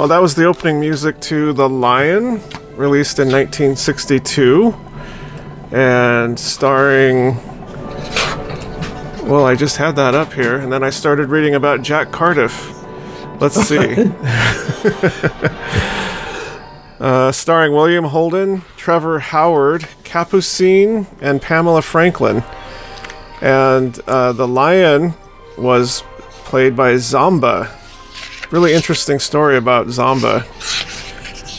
Well, that was the opening music to The Lion, released in 1962, and starring. Well, I just had that up here, and then I started reading about Jack Cardiff. Let's see. uh, starring William Holden, Trevor Howard, Capucine, and Pamela Franklin. And uh, the lion was played by Zamba. Really interesting story about Zamba.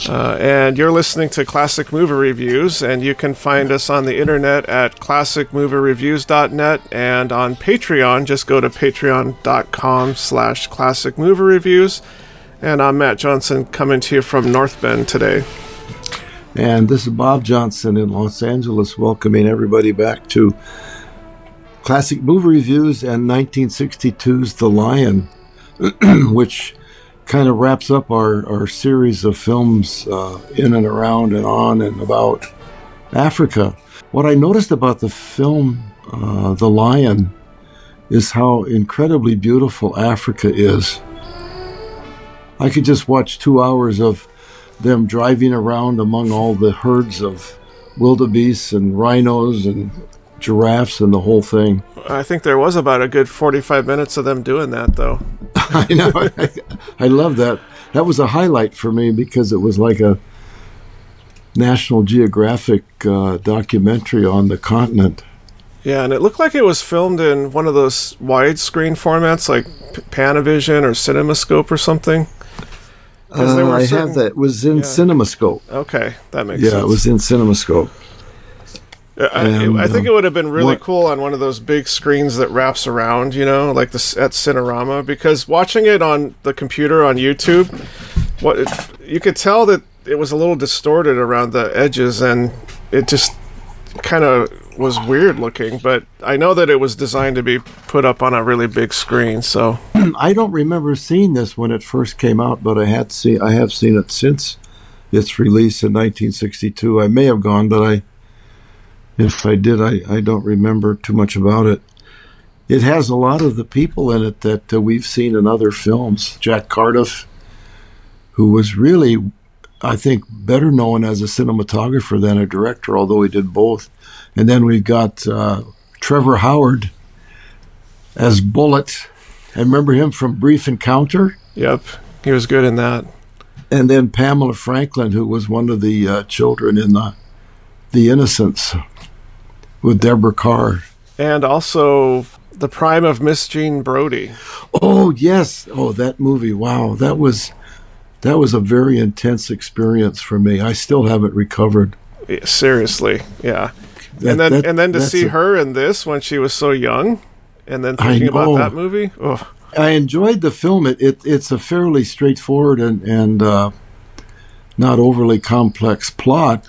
Uh, and you're listening to Classic Movie Reviews, and you can find us on the internet at classicmoviereviews.net and on Patreon. Just go to patreon.com slash classic movie reviews. And I'm Matt Johnson coming to you from North Bend today. And this is Bob Johnson in Los Angeles, welcoming everybody back to Classic Movie Reviews and 1962's The Lion, which kind of wraps up our, our series of films uh, in and around and on and about Africa. What I noticed about the film uh, The Lion is how incredibly beautiful Africa is. I could just watch two hours of them driving around among all the herds of wildebeests and rhinos and giraffes and the whole thing. I think there was about a good 45 minutes of them doing that, though. I know. I, I love that. That was a highlight for me because it was like a National Geographic uh, documentary on the continent. Yeah, and it looked like it was filmed in one of those widescreen formats like Panavision or CinemaScope or something. Uh, I certain, have that. It was in yeah. CinemaScope. Okay, that makes yeah, sense. Yeah, it was in CinemaScope. And, I, I, think it would have been really what? cool on one of those big screens that wraps around, you know, like the at Cinerama, because watching it on the computer on YouTube, what it, you could tell that it was a little distorted around the edges, and it just kind of was weird looking. But I know that it was designed to be put up on a really big screen, so I don't remember seeing this when it first came out, but I had seen I have seen it since its release in 1962. I may have gone, but I if I did, I, I don't remember too much about it. It has a lot of the people in it that uh, we've seen in other films. Jack Cardiff, who was really, I think, better known as a cinematographer than a director, although he did both. And then we've got uh, Trevor Howard as Bullit. I remember him from Brief Encounter. Yep, he was good in that. And then Pamela Franklin, who was one of the uh, children in the the Innocents with Deborah Kerr. And also the prime of Miss Jean Brodie. Oh yes. Oh that movie. Wow. That was that was a very intense experience for me. I still haven't recovered. Yeah, seriously. Yeah. That, and then that, and then to see a, her in this when she was so young and then thinking about that movie. Oh. I enjoyed the film. It, it it's a fairly straightforward and and uh, not overly complex plot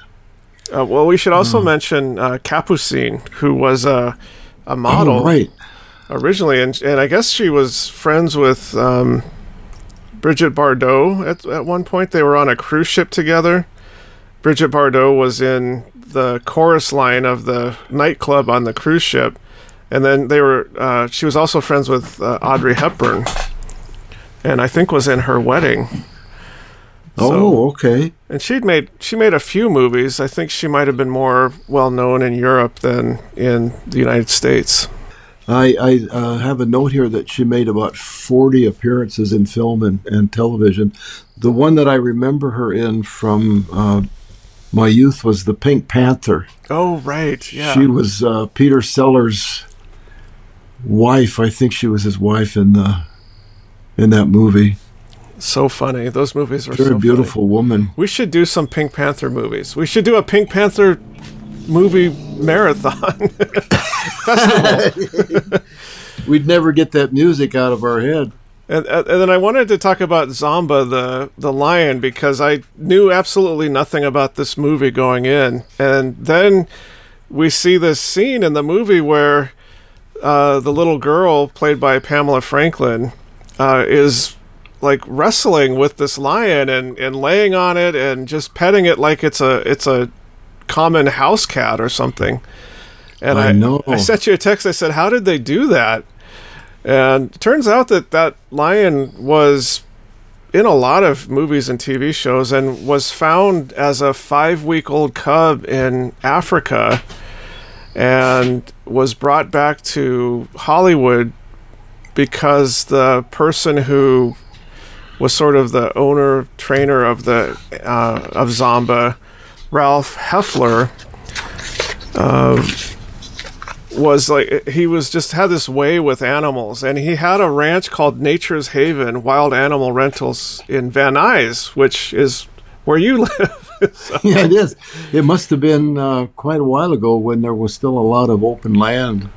uh, well, we should also mm. mention uh, Capucine, who was a, a model oh, right. originally, and and I guess she was friends with um, Brigitte Bardot at at one point. They were on a cruise ship together. Brigitte Bardot was in the chorus line of the nightclub on the cruise ship, and then they were. Uh, she was also friends with uh, Audrey Hepburn, and I think was in her wedding. So, oh, okay. And she'd made she made a few movies. I think she might have been more well known in Europe than in the United States. I, I uh, have a note here that she made about 40 appearances in film and, and television. The one that I remember her in from uh, my youth was The Pink Panther. Oh, right. Yeah. She was uh, Peter Sellers' wife. I think she was his wife in the in that movie. So funny. Those movies were very so beautiful funny. woman. We should do some Pink Panther movies. We should do a Pink Panther movie marathon festival. We'd never get that music out of our head. And, and then I wanted to talk about Zamba, the the lion, because I knew absolutely nothing about this movie going in, and then we see this scene in the movie where uh, the little girl, played by Pamela Franklin, uh, is like wrestling with this lion and, and laying on it and just petting it like it's a it's a common house cat or something. And I, I know. I sent you a text. I said, "How did they do that?" And turns out that that lion was in a lot of movies and TV shows and was found as a five week old cub in Africa and was brought back to Hollywood because the person who was sort of the owner trainer of the uh, of Zamba, Ralph Helfer, uh, was like he was just had this way with animals, and he had a ranch called Nature's Haven Wild Animal Rentals in Van Nuys, which is where you live. so. Yeah, it is. It must have been uh, quite a while ago when there was still a lot of open land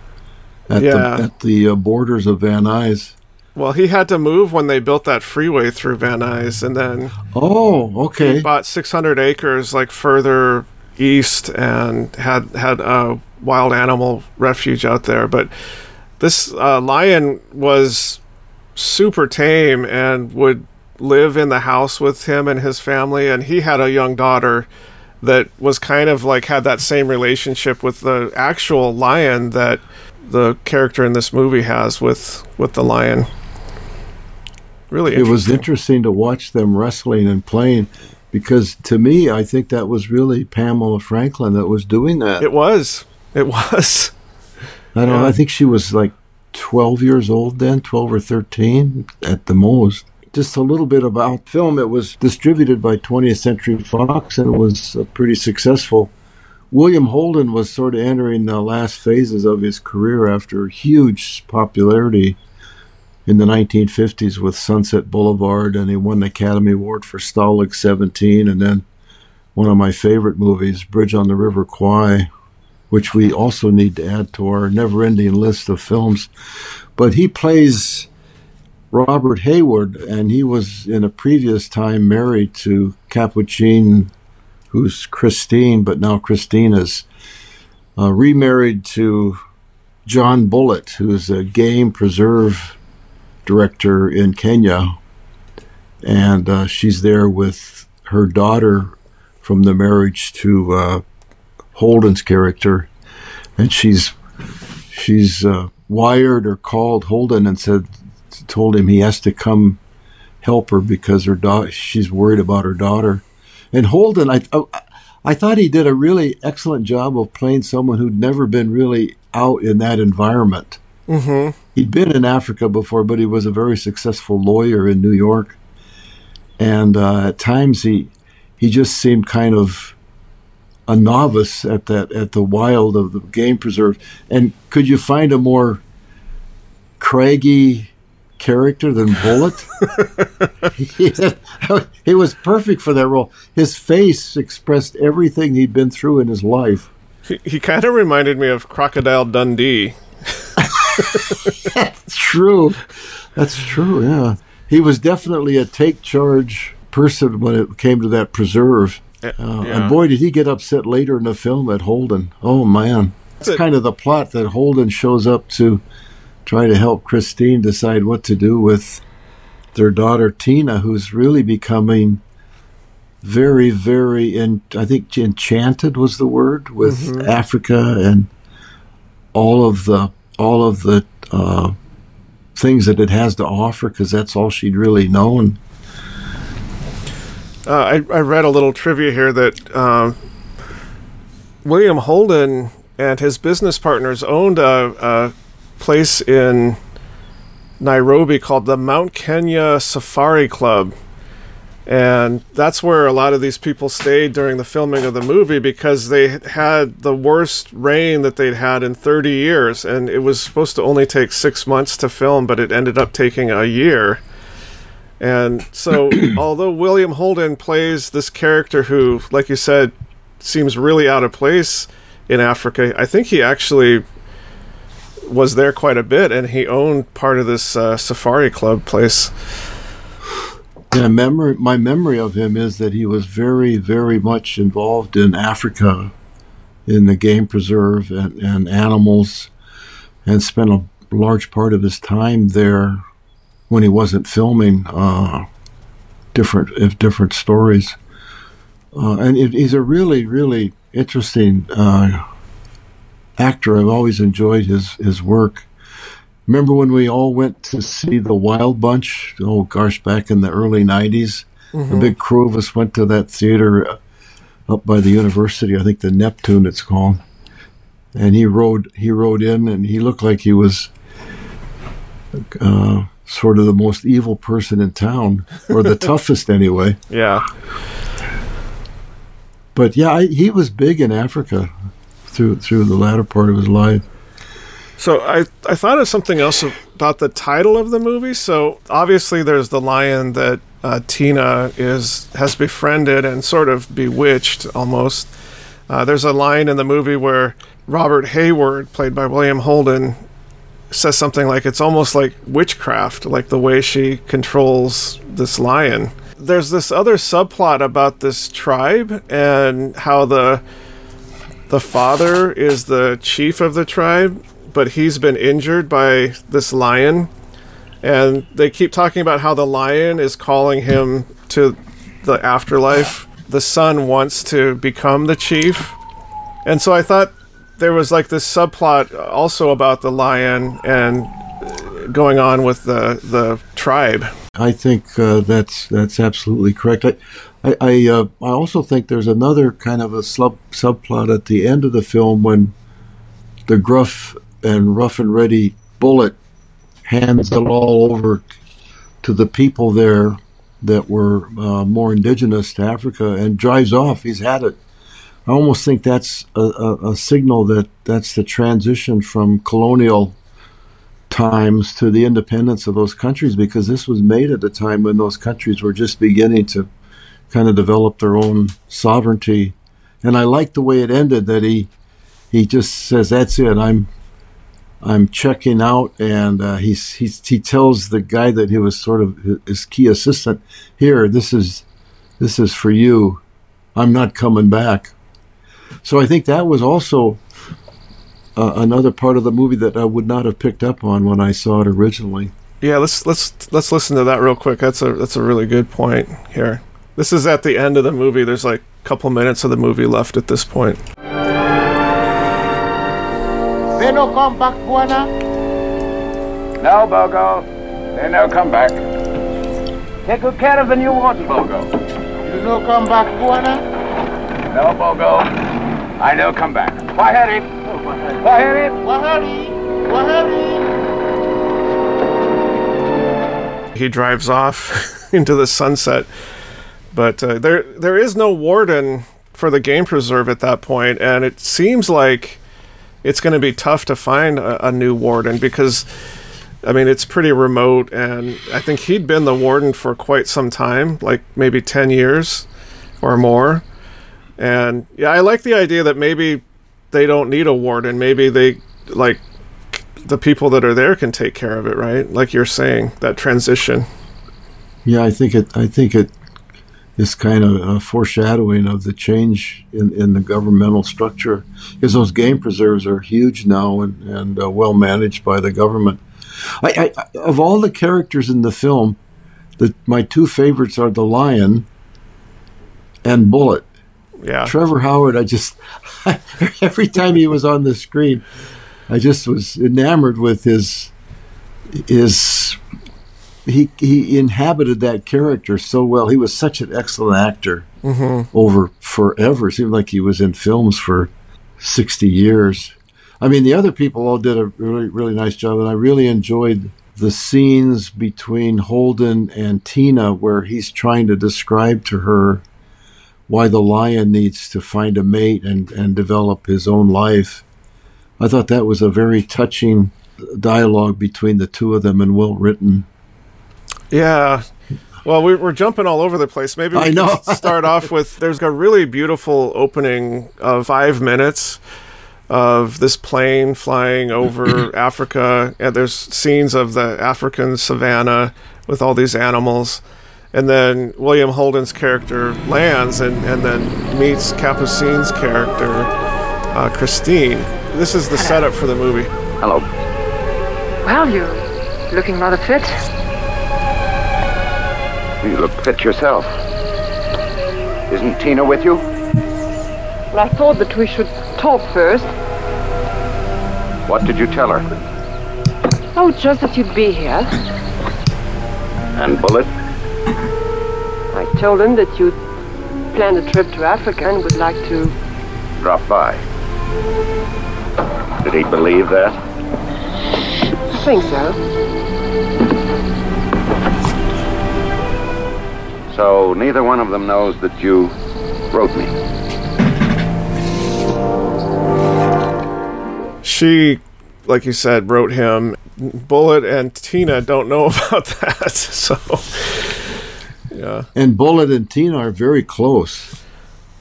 at yeah. the, at the uh, borders of Van Nuys. Well, he had to move when they built that freeway through Van Nuys, and then oh, okay, he bought 600 acres like further east and had had a wild animal refuge out there. But this uh, lion was super tame and would live in the house with him and his family, and he had a young daughter that was kind of like had that same relationship with the actual lion that the character in this movie has with with the lion. Really, it was interesting to watch them wrestling and playing because to me, I think that was really Pamela Franklin that was doing that. It was. It was. I don't. Yeah. know. I think she was like twelve years old then, twelve or thirteen at the most. Just a little bit about film. It was distributed by 20th Century Fox and it was uh, pretty successful. William Holden was sort of entering the last phases of his career after huge popularity in the 1950s with Sunset Boulevard, and he won the Academy Award for Stalag 17, and then one of my favorite movies, Bridge on the River Kwai, which we also need to add to our never-ending list of films. But he plays Robert Hayward, and he was in a previous time married to Capucine who's Christine, but now Christina's uh, remarried to John Bullit, who's a game preserve director in Kenya. And uh, she's there with her daughter from the marriage to uh, Holden's character. And she's she's uh, wired or called Holden and said, told him he has to come help her because her da- she's worried about her daughter. And Holden, I, I, I thought he did a really excellent job of playing someone who'd never been really out in that environment. Mm-hmm. He'd been in Africa before, but he was a very successful lawyer in New York. And uh, at times he he just seemed kind of a novice at that at the wild of the game preserve. And could you find a more craggy character than Bullit. he, he, was perfect for that role. His face expressed everything he'd been through in his life. He, he kind of reminded me of Crocodile Dundee. That's true. That's true, yeah. He was definitely a take charge person when it came to that preserve. Uh, yeah. And boy, did he get upset later in the film at Holden. Oh, man. That's kind of the plot that Holden shows up to try to help Christine decide what to do with their daughter Tina, who's really becoming very, very, in, I think enchanted was the word with mm-hmm. Africa and all of the all of the uh, things that it has to offer, because that's all she'd really known. Uh, I, I, read a little trivia here that uh, William Holden and his business partners owned a, a place in Nairobi called the Mount Kenya Safari Club. And that's where a lot of these people stayed during the filming of the movie because they had the worst rain that they'd had in 30 years. And it was supposed to only take six months to film, but it ended up taking a year. And so, although William Holden plays this character who, like you said, seems really out of place in Africa, I think he actually was there quite a bit, and he owned part of this uh, safari club place. Yeah, memory. My memory of him is that he was very, very much involved in Africa, in the game preserve and, and animals, and spent a large part of his time there when he wasn't filming uh, different if different stories. Uh, and it, he's a really, really interesting uh, actor. I've always enjoyed his his work. Remember when we all went to see the Wild Bunch? Oh gosh, back in the early '90s, mm-hmm. a big crew of us went to that theater uh, up by the university. I think the Neptune, it's called. And he rode he rode in, and he looked like he was uh, sort of the most evil person in town, or the toughest anyway. Yeah. But yeah, I, he was big in Africa through through the latter part of his life. So I I thought of something else about the title of the movie. So obviously there's the lion that uh, Tina is has befriended and sort of bewitched almost. Uh, there's a line in the movie where Robert Hayward, played by William Holden, says something like it's almost like witchcraft, like the way she controls this lion. There's this other subplot about this tribe and how the the father is the chief of the tribe, but he's been injured by this lion. And they keep talking about how the lion is calling him to the afterlife. The son wants to become the chief. And so I thought there was like this subplot also about the lion and going on with the the tribe. I think uh, that's that's absolutely correct. I I uh, I, also think there's another kind of a sub subplot at the end of the film when the gruff and rough and ready Bullit hands it all over to the people there that were uh, more indigenous to Africa and drives off. He's had it. I almost think that's a, a, a, signal that that's the transition from colonial times to the independence of those countries because this was made at a time when those countries were just beginning to kind of develop their own sovereignty. And I like the way it ended that he he just says that's it. I'm I'm checking out, and uh, he's, he's he tells the guy that he was sort of his key assistant, here this is this is for you. I'm not coming back. So I think that was also uh, another part of the movie that I would not have picked up on when I saw it originally. Yeah, let's let's let's listen to that real quick. That's a that's a really good point here. This is at the end of the movie. There's like a couple minutes of the movie left at this point. They no come back, Bwana? No, Bogo. They no come back. Take good care of the new warden, Bogo. You no come back, Bwana? No, Bogo. I no come back. Waheri. Waheri. Waheri. Waheri. He drives off into the sunset, but uh, there there is no warden for the game preserve at that point, and it seems like it's going to be tough to find a, a new warden because I mean, it's pretty remote, and I think he'd been the warden for quite some time, like maybe 10 years or more. And yeah, I like the idea that maybe they don't need a warden. Maybe they like the people that are there can take care of it, right? Like you're saying, that transition. Yeah, I think it. I think it is kind of foreshadowing of the change in, in the governmental structure, because those game preserves are huge now and and uh, well managed by the government. I, I, of all the characters in the film, the, my two favorites are the lion and Bullit yeah. Trevor Howard, I just every time he was on the screen, I just was enamored with his his he he inhabited that character so well. He was such an excellent actor mm-hmm. over forever. It seemed like he was in films for sixty years. I mean, the other people all did a really really nice job, and I really enjoyed the scenes between Holden and Tina where he's trying to describe to her why the lion needs to find a mate and, and develop his own life. I thought that was a very touching dialogue between the two of them and well written. Yeah. Well, we, are jumping all over the place. Maybe we I know. start off with there's a really beautiful opening of five minutes of this plane flying over Africa, and there's scenes of the African savannah with all these animals and then William Holden's character lands and, and then meets Capucine's character, uh, Christine. This is the setup for the movie. Hello. Well, you're looking rather fit. You look fit yourself. Isn't Tina with you? Well, I thought that we should talk first. What did you tell her? Oh, just that you'd be here. And Bullit? I told him that you'd planned a trip to Africa and would like to. Drop by. Did he believe that? I think so. So neither one of them knows that you wrote me. She, like you said, wrote him. Bullit and Tina don't know about that. So, yeah. And Bullit and Tina are very close.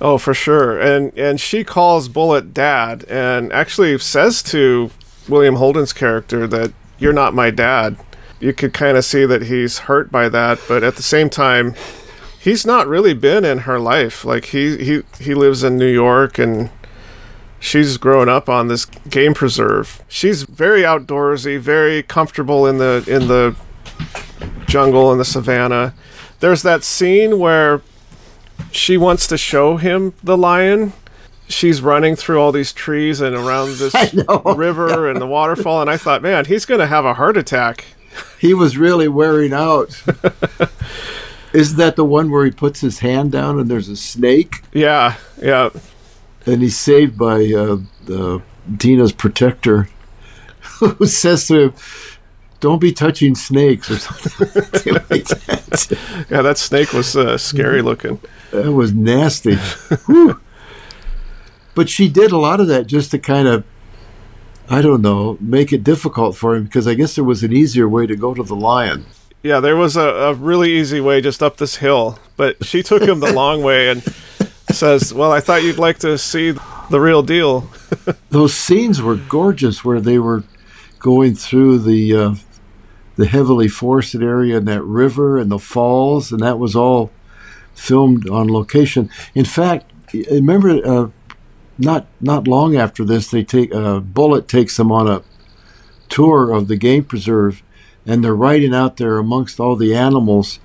Oh, for sure. And and she calls Bullit dad and actually says to William Holden's character that you're not my dad. You could kind of see that he's hurt by that, but at the same time, he's not really been in her life. Like he he he lives in New York and she's grown up on this game preserve. She's very outdoorsy, very comfortable in the in the jungle and the savannah. There's that scene where she wants to show him the lion. She's running through all these trees and around this river and the waterfall, and I thought, man, he's going to have a heart attack. He was really wearing out. Isn't that the one where he puts his hand down and there's a snake? Yeah, yeah. And he's saved by uh, the Tina's protector, who says to him, "Don't be touching snakes" or something like that. Yeah, that snake was uh, scary looking. That was nasty. But she did a lot of that just to kind of, I don't know, make it difficult for him because I guess there was an easier way to go to the lion. Yeah, there was a, a really easy way just up this hill, but she took him the long way and says, Well, I thought you'd like to see the real deal. Those scenes were gorgeous where they were going through the uh, the heavily forested area and that river and the falls, and that was all filmed on location. In fact, remember uh, not not long after this, they take uh, Bullit takes them on a tour of the game preserve, and they're riding out there amongst all the animals.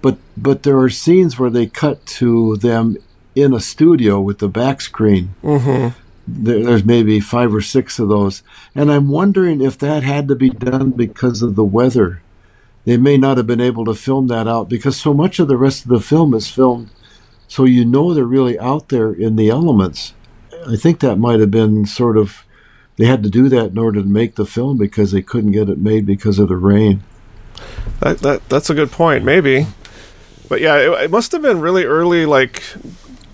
But but there are scenes where they cut to them in a studio with the back screen. Mm-hmm. There, there's maybe five or six of those, and I'm wondering if that had to be done because of the weather. They may not have been able to film that out because so much of the rest of the film is filmed, so you know they're really out there in the elements. I think that might have been sort of they had to do that in order to make the film because they couldn't get it made because of the rain. That, that that's a good point, maybe. But yeah, it, it must have been really early, like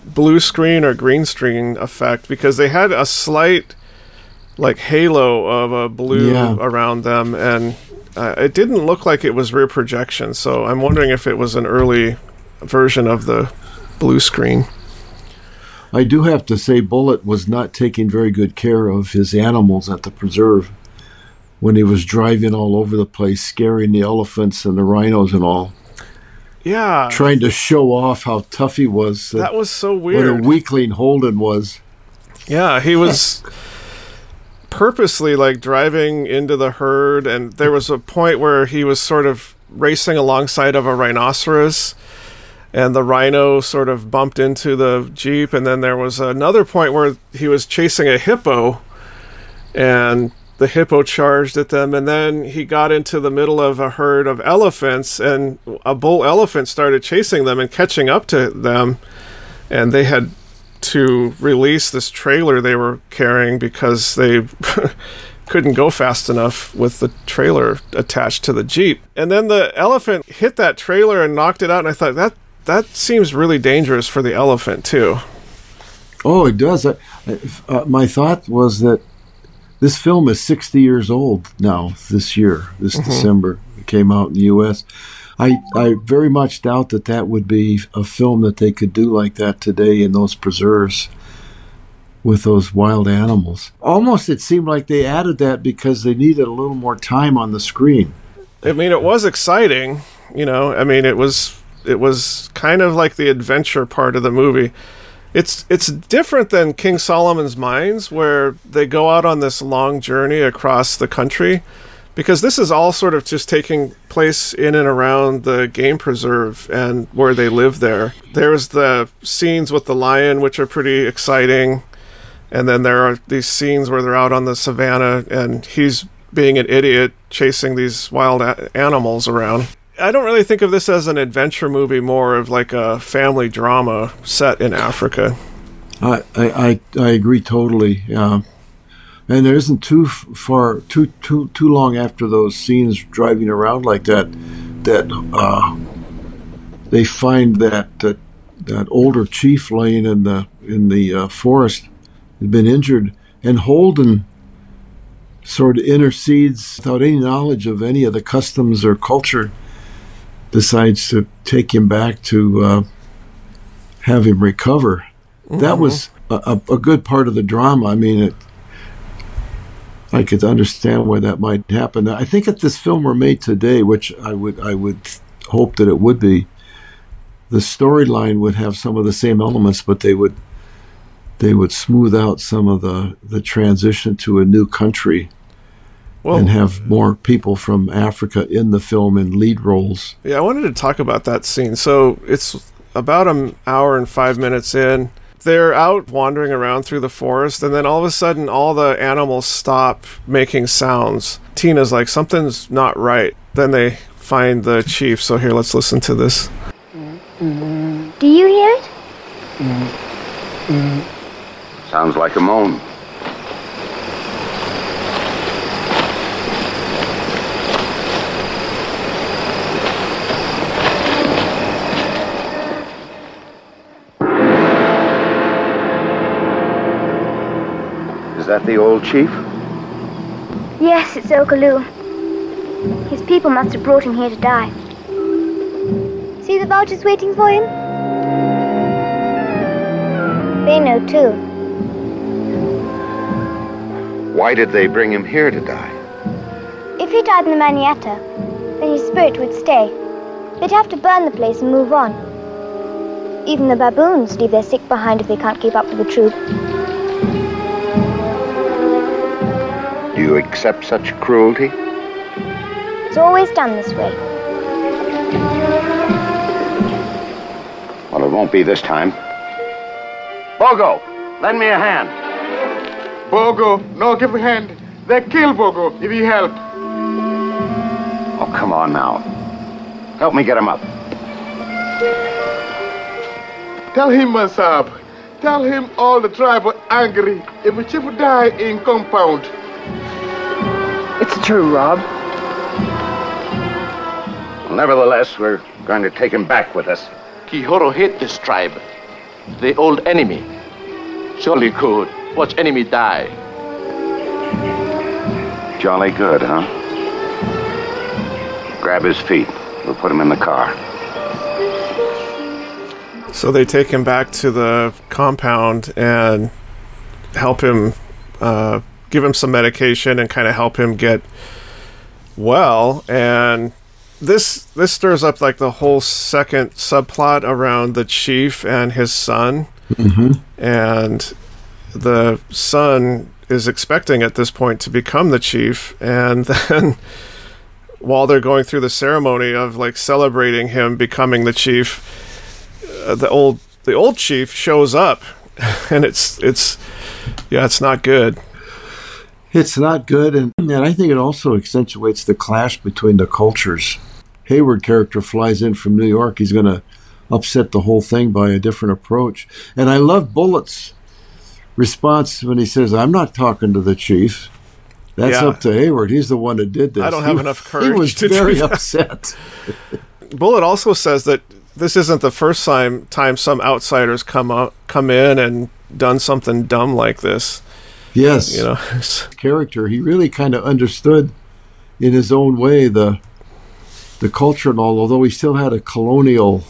blue screen or green screen effect, because they had a slight like halo of a blue Yeah. around them, and uh, it didn't look like it was rear projection. So I'm wondering if it was an early version of the blue screen. I do have to say, Bullit was not taking very good care of his animals at the preserve when he was driving all over the place, scaring the elephants and the rhinos and all, Yeah, trying to show off how tough he was. that was so weird. what a weakling Holden was. Yeah, he was purposely like driving into the herd, and there was a point where he was sort of racing alongside of a rhinoceros, and the rhino sort of bumped into the jeep, and then there was another point where he was chasing a hippo, and the hippo charged at them, and then he got into the middle of a herd of elephants, and a bull elephant started chasing them and catching up to them, and they had to release this trailer they were carrying because they couldn't go fast enough with the trailer attached to the jeep. And then the elephant hit that trailer and knocked it out. And I thought that that seems really dangerous for the elephant too. Oh, it does. I, I- uh, my thought was that this film is 60 years old now, this year, this December. It came out in the U.S. I, I very much doubt that that would be a film that they could do like that today in those preserves with those wild animals. Almost it seemed like they added that because they needed a little more time on the screen. I mean, it was exciting, you know. I mean, it was it was kind of like the adventure part of the movie. It's it's different than King Solomon's Mines, where they go out on this long journey across the country, because this is all sort of just taking place in and around the game preserve and where they live there. There's the scenes with the lion, which are pretty exciting, and then there are these scenes where they're out on the savannah and he's being an idiot chasing these wild a- animals around. I don't really think of this as an adventure movie, more of like a family drama set in Africa. I, I, I, agree totally. Um, and there isn't too far, too too too long after those scenes driving around like that, that uh, they find that that that older chief laying in the in the uh, forest had been injured, and Holden sort of intercedes without any knowledge of any of the customs or culture, decides to take him back to uh, have him recover. That was a, a, a good part of the drama. I mean, it, I could understand why that might happen. I think if this film were made today, which I would I would hope that it would be, the storyline would have some of the same elements, but they would they would smooth out some of the the transition to a new country Well, and have more people from Africa in the film in lead roles. Yeah, I wanted to talk about that scene. So it's about an hour and five minutes in. They're out wandering around through the forest, and then all of a sudden, all the animals stop making sounds. Tina's like, something's not right. Then they find the chief. So here, let's listen to this. Do you hear it? Sounds like a moan. That the old chief? Yes, it's Okaloo. His people must have brought him here to die. See the vultures waiting for him? They know too. Why did they bring him here to die? If he died in the Manyatta, then his spirit would stay. They'd have to burn the place and move on. Even the baboons leave their sick behind if they can't keep up with the troop. You accept such cruelty? It's always done this way. Well, it won't be this time. Bogo, lend me a hand. Bogo, no give a hand. They kill Bogo if you help. Oh, come on now. Help me get him up. Tell him, Masab. Tell him all the tribe are angry if a chief die in compound. It's true, Rob. Nevertheless, we're going to take him back with us. Kihoro hate this tribe. The old enemy. Surely could watch enemy die. Jolly good, huh? Grab his feet. We'll put him in the car. So they take him back to the compound and help him, uh, give him some medication and kind of help him get well. And this this stirs up like the whole second subplot around the chief and his son, and the son is expecting at this point to become the chief, and then. While they're going through the ceremony of like celebrating him becoming the chief, uh, the old the old chief shows up and it's it's yeah it's not good It's not good, and, and I think it also accentuates the clash between the cultures. Hayward character flies in from New York. He's going to upset the whole thing by a different approach. And I love Bullit's response when he says, "I'm not talking to the chief. That's Yeah. up to Hayward. He's the one that did this." I don't have wa- enough He was to do very upset. Bullit also says that this isn't the first time time some outsiders come out come in and done something dumb like this Yes, you know character. He really kind of understood, in his own way, the the culture and all. Although he still had a colonial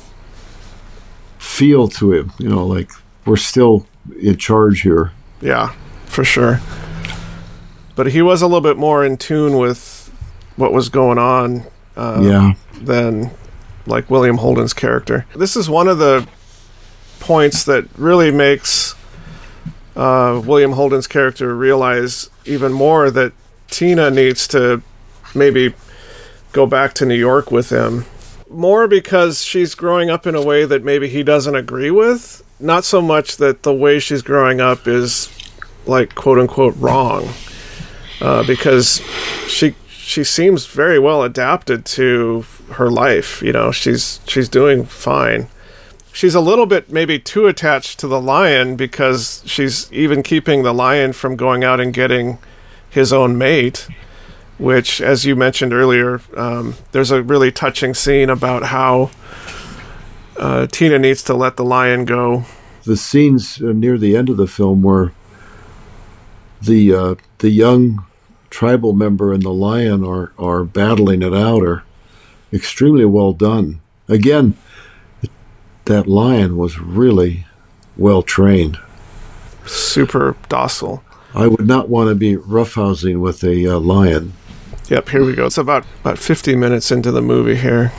feel to him, you know, like we're still in charge here. yeah for sure but he was a little bit more in tune with what was going on uh, yeah, than like William Holden's character. This is one of the points that really makes uh, William Holden's character realize even more that Tina needs to maybe go back to New York with him. More because she's growing up in a way that maybe he doesn't agree with. Not so much that the way she's growing up is like quote unquote wrong. uh, because she she seems very well adapted to her life. You know, she's she's doing fine. She's a little bit maybe too attached to the lion because she's even keeping the lion from going out and getting his own mate. Which, as you mentioned earlier, um, there's a really touching scene about how uh, Tina needs to let the lion go. The scenes uh, near the end of the film where the uh, the young tribal member and the lion are are battling it out are extremely well done. Again, that lion was really well trained. Super docile. I would not want to be roughhousing with a uh, lion. Yep, here we go. It's about about 50 minutes into the movie here.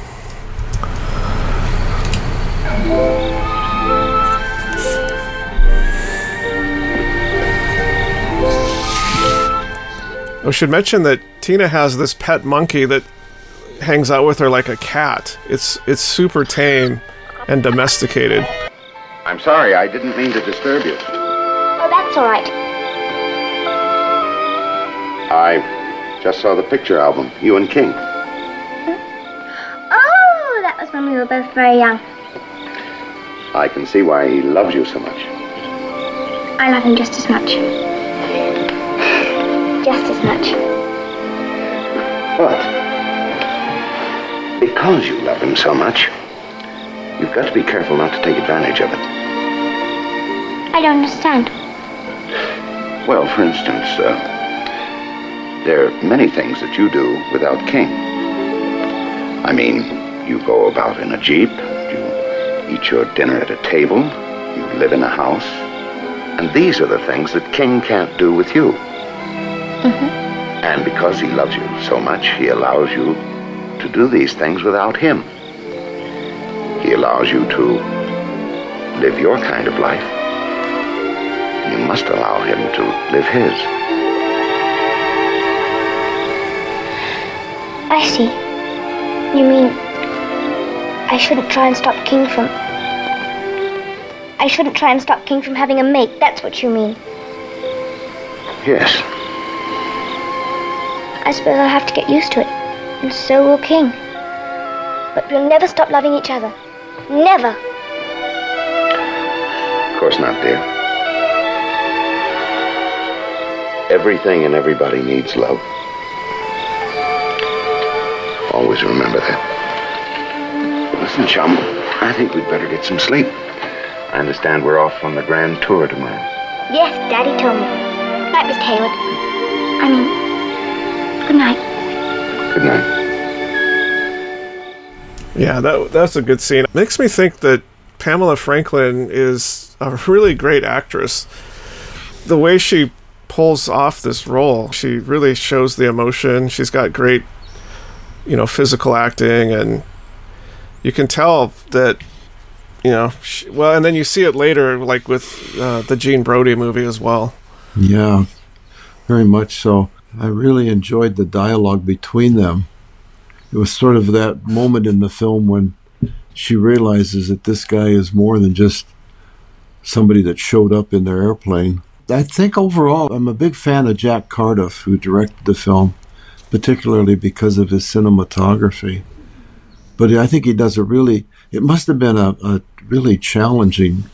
We should mention that Tina has this pet monkey that hangs out with her like a cat. It's it's super tame and domesticated. I'm sorry, I didn't mean to disturb you. Oh, that's all right. I just saw the picture album, you and King. Oh, that was when we were both very young. I can see why he loves you so much. I love him just as much. Just as much. But because you love him so much, you've got to be careful not to take advantage of it. I don't understand. Well, for instance, uh, there are many things that you do without King. I mean, you go about in a jeep, you eat your dinner at a table, you live in a house, and these are the things that King can't do with you. Mm -hmm. And because he loves you so much, he allows you to do these things without him. Allows you to live your kind of life. You must allow him to live his. I see. You mean I shouldn't try and stop King from. I shouldn't try and stop King from having a mate. That's what you mean. Yes, I suppose I'll have to get used to it. And so will King. But we'll never stop loving each other. Never. of course not, dear. Everything and everybody needs love. Always remember that. Listen, chum, I think we'd better get some sleep. I understand we're off on the grand tour tomorrow. Yes, Daddy told me. Night, Mr. Hayward. I mean, good night. Good night. Yeah, that that's a good scene. It makes me think that Pamela Franklin is a really great actress. The way she pulls off this role, she really shows the emotion. She's got great, you know, physical acting, and you can tell that, you know, she, well, and then you see it later, like with uh, the Jean Brodie movie as well. Yeah, very much so. I really enjoyed the dialogue between them. It was sort of that moment in the film when she realizes that this guy is more than just somebody that showed up in their airplane. I think overall, I'm a big fan of Jack Cardiff, who directed the film, particularly because of his cinematography. But I think he does a really, it must have been a, a really challenging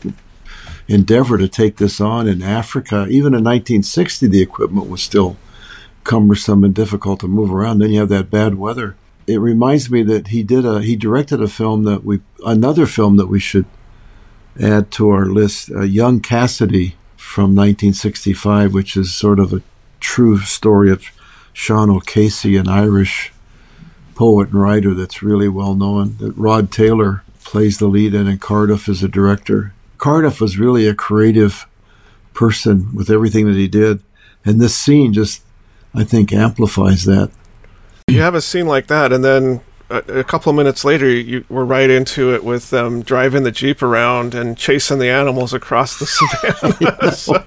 endeavor to take this on in Africa. Even in 1960, the equipment was still cumbersome and difficult to move around. Then you have that bad weather. It reminds me that he did a he directed a film that we another film that we should add to our list, uh, Young Cassidy from 1965, which is sort of a true story of Sean O'Casey, an Irish poet and writer that's really well known. That Rod Taylor plays the lead in, and Cardiff is a director. Cardiff was really a creative person with everything that he did, and this scene just, I think, amplifies that. You have a scene like that, and then a, a couple of minutes later, you were right into it with them driving the jeep around and chasing the animals across the savannah. So-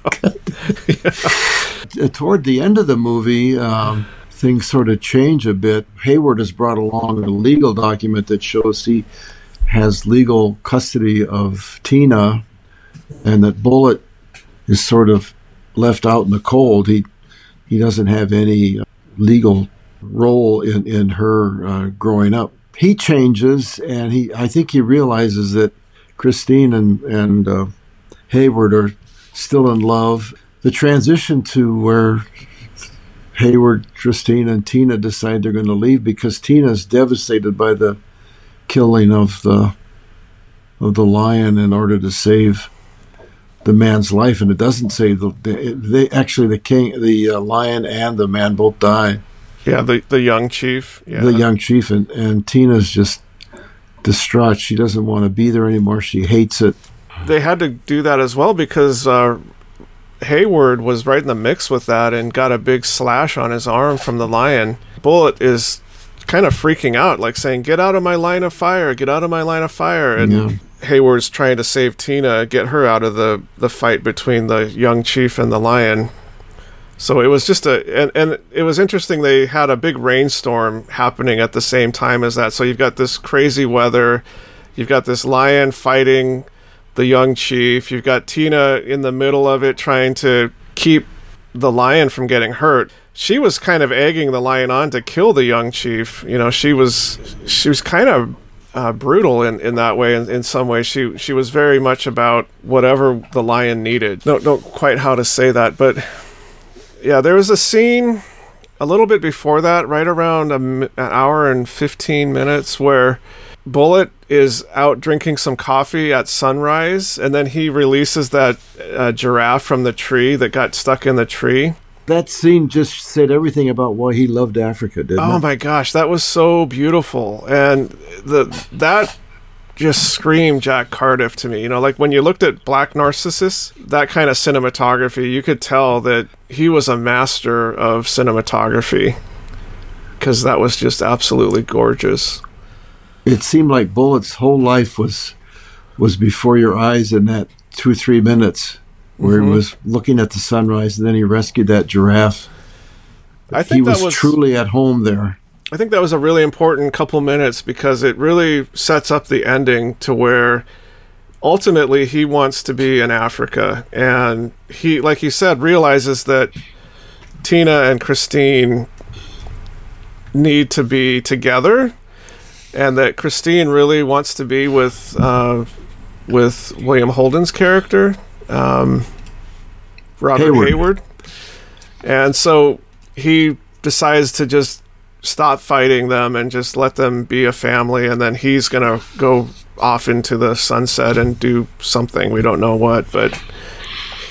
Uh, Toward the end of the movie, um, things sort of change a bit. Hayward has brought along a legal document that shows he has legal custody of Tina, and that Bullit is sort of left out in the cold. He he doesn't have any legal role in in her uh, growing up. He changes, and he I think he realizes that Christine and and uh, Hayward are still in love. The transition to where Hayward, Christine, and Tina decide they're going to leave because Tina's devastated by the killing of the of the lion in order to save the man's life, and it doesn't say the they, they actually the king, the uh, lion, and the man both die. Yeah, the the young chief. Yeah. The young chief, and, and Tina's just distraught. She doesn't want to be there anymore. She hates it. They had to do that as well because uh, Hayward was right in the mix with that and got a big slash on his arm from the lion. Bullit is kind of freaking out, like saying, "Get out of my line of fire! Get out of my line of fire!" And Yeah. Hayward's trying to save Tina, get her out of the the fight between the young chief and the lion. So it was just a and, and it was interesting they had a big rainstorm happening at the same time as that. So you've got this crazy weather, you've got this lion fighting the young chief, you've got Tina in the middle of it trying to keep the lion from getting hurt. She was kind of egging the lion on to kill the young chief. You know, she was she was kind of uh, brutal in, in that way. In, in some ways, she she was very much about whatever the lion needed. Don't don't quite how to say that, but yeah, there was a scene a little bit before that, right around a an hour and fifteen minutes, where Bullit is out drinking some coffee at sunrise, and then he releases that uh, giraffe from the tree that got stuck in the tree. That scene just said everything about why he loved Africa, didn't Oh it? my gosh, that was so beautiful, and the that just scream Jack Cardiff to me. You know, like when you looked at Black Narcissus, that kind of cinematography, you could tell that he was a master of cinematography because that was just absolutely gorgeous. It seemed like Bullit's whole life was was before your eyes in that two three minutes where Mhm. he was looking at the sunrise and then he rescued that giraffe. I he think was, was truly at home there. I think that was a really important couple minutes because it really sets up the ending to where ultimately he wants to be in Africa and he like you said realizes that Tina and Christine need to be together and that Christine really wants to be with uh, with William Holden's character um, Robert Hayward. Hayward and so he decides to just stop fighting them and just let them be a family and then he's going to go off into the sunset and do something we don't know what but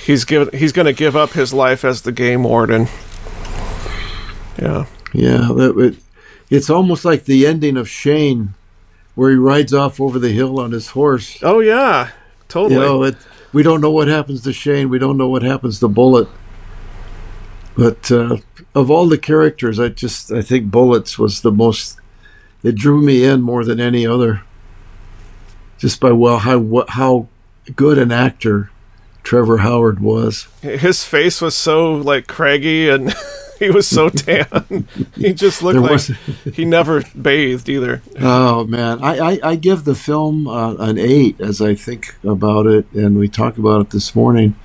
he's given he's going to give up his life as the game warden yeah Yeah, that, it, it's almost like the ending of Shane, where he rides off over the hill on his horse. oh yeah totally You know, it, we don't know what happens to Shane. We don't know what happens to Bullit. But uh, of all the characters, I just I think Bullit's was the most. It drew me in more than any other. Just by well how what, how good an actor Trevor Howard was. his face was so like craggy and he was so tan he just looked like he never bathed either Oh man, I, I, I give the film uh, an eight as I think about it, and we talked about it this morning.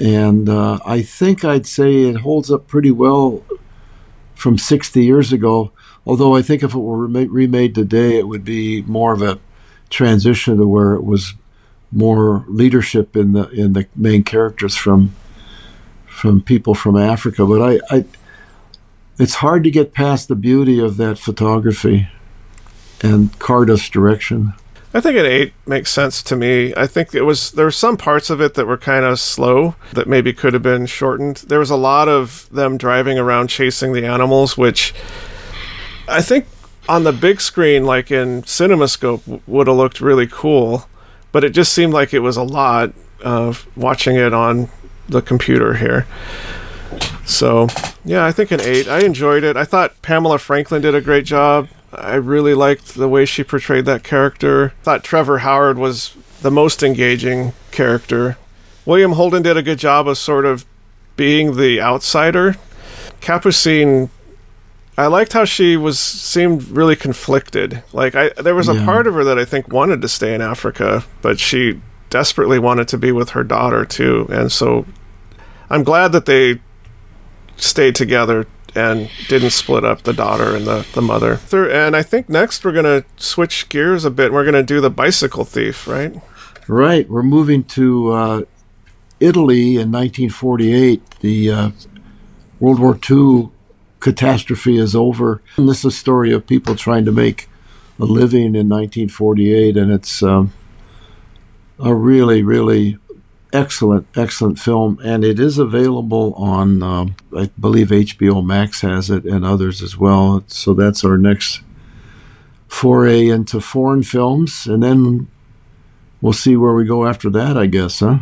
And uh, I think I'd say it holds up pretty well from 60 years ago. Although I think if it were remade today, it would be more of a transition to where it was more leadership in the in the main characters from from people from Africa. But I, I it's hard to get past the beauty of that photography and Cardiff's direction. I think an eight makes sense to me. I think it was there were some parts of it that were kind of slow that maybe could have been shortened. There was a lot of them driving around chasing the animals, which I think on the big screen, like in CinemaScope, would have looked really cool. But it just seemed like it was a lot of watching it on the computer here. So, yeah, I think an eight. I enjoyed it. I thought Pamela Franklin did a great job. I really liked the way she portrayed that character. Thought Trevor Howard was the most engaging character. William Holden did a good job of sort of being the outsider. Capucine, I liked how she was seemed really conflicted. Like I, there was a Yeah. part of her that I think wanted to stay in Africa, but she desperately wanted to be with her daughter too. And so, I'm glad that they stayed together and didn't split up the daughter and the, the mother. And I think next we're going to switch gears a bit. We're going to do the bicycle thief, right? Right. We're moving to uh, Italy in 1948. The uh, World War II catastrophe is over. And this is a story of people trying to make a living in 1948, and it's um, a really, really excellent, excellent film, and it is available on, um, I believe HBO Max has it, and others as well. So that's our next foray into foreign films, and then we'll see where we go after that, I guess, huh?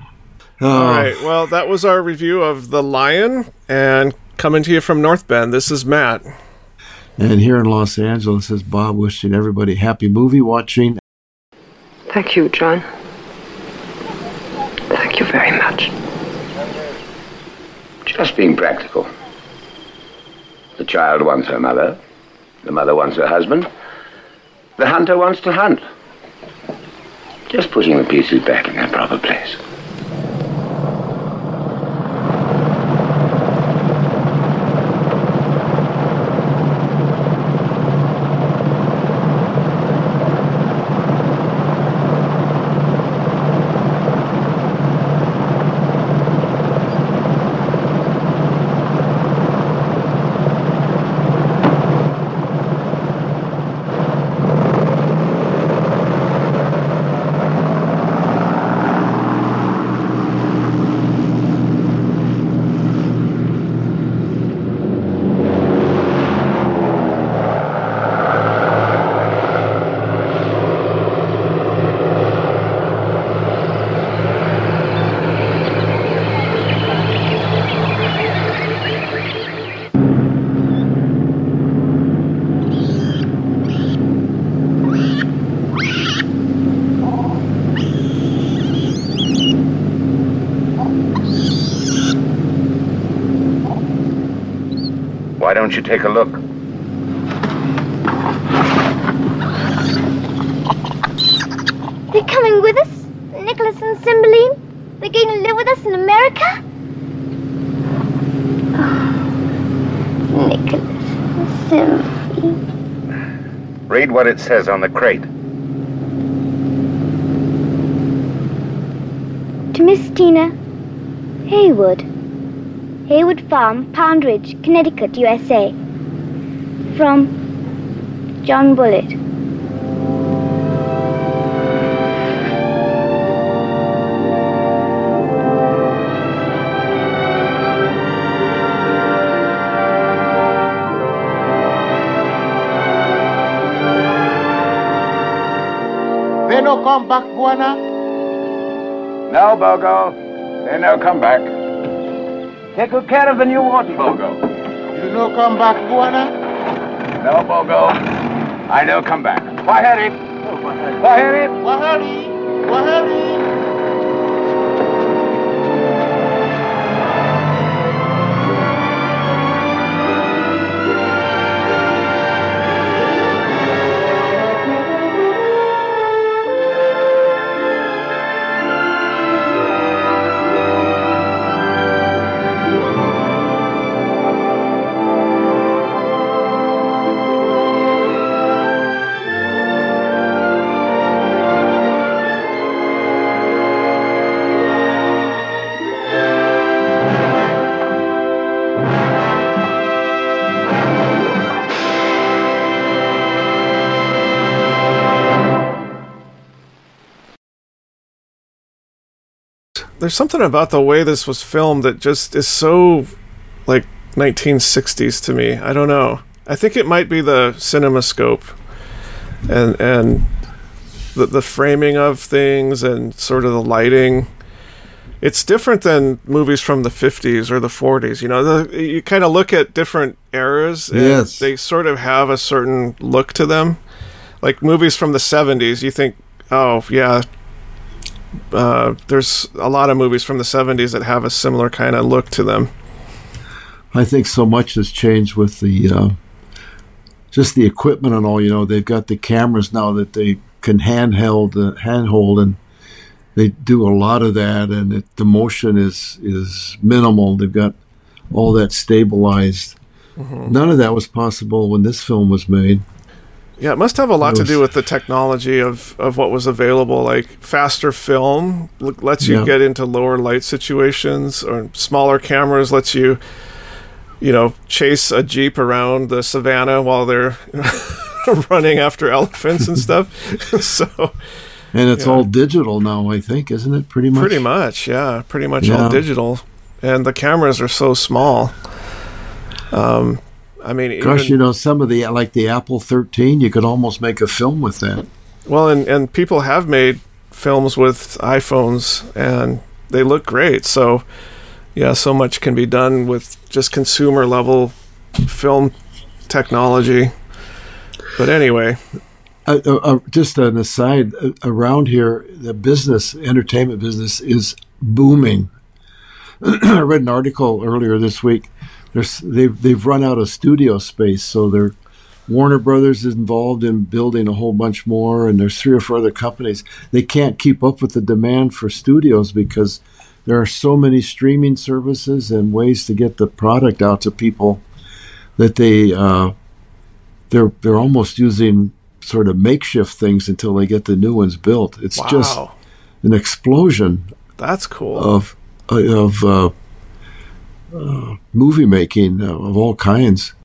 All right. Well, that was our review of The Lion, and coming to you from North Bend, this is Matt. And here in Los Angeles is Bob wishing everybody happy movie watching. Thank you, John. Thank you very much. Just being practical. The child wants her mother. The mother wants her husband. The hunter wants to hunt. Just putting the pieces back in their proper place. Don't you take a look? They're coming with us? Nicholas and Cymbeline? They're going to live with us in America? Oh, Nicholas and Cymbeline. Read what it says on the crate. To Miss Tina Hayward. Hayward Farm, Pound Ridge, Connecticut, USA. From John Bullit. They no come back, Bwana. No, Bogo. They no come back. Take good care of the new one, Bogo. You no come back, Bwana. No, Bogo. I no come back. Waheri. Waheri. Wahari, Wahari. There's something about the way this was filmed that just is so like 1960s to me. I don't know. I think it might be the cinemascope and and the the framing of things and sort of the lighting. It's different than movies from the 50s or the 40s. You know, the, you kind of look at different eras and Yes. they sort of have a certain look to them. Like movies from the 70s, you think, oh, yeah, uh, there's a lot of movies from the 70s that have a similar kind of look to them. I think so much has changed with the uh, just the equipment and all. You know, they've got the cameras now that they can handheld, uh, handhold, and they do a lot of that. And it, the motion is is minimal. They've got all that stabilized. None of that was possible when this film was made. Yeah, it must have a lot to do with the technology of, of what was available. Like faster film l- lets you Yeah. get into lower light situations, or smaller cameras lets you, you know, chase a jeep around the savannah while they're running after elephants and stuff. so And it's Yeah. all digital now, I think, isn't it? Pretty much. pretty much, yeah, pretty much Yeah. all digital, and the cameras are so small. Um, I mean, Gosh, even- you know, some of the like the Apple 13, you could almost make a film with that. Well, and, and people have made films with iPhones and they look great. So, yeah, so much can be done with just consumer level film technology. But anyway, Uh, uh, uh, just an aside, uh, around here, the business, entertainment business, is booming. I read an article earlier this week. There's, they've they've run out of studio space, so they're Warner Brothers is involved in building a whole bunch more, and there's three or four other companies. They can't keep up with the demand for studios because there are so many streaming services and ways to get the product out to people that they uh, they're they're almost using sort of makeshift things until they get the new ones built. It's just an explosion that's cool. of of uh, movie making of all kinds.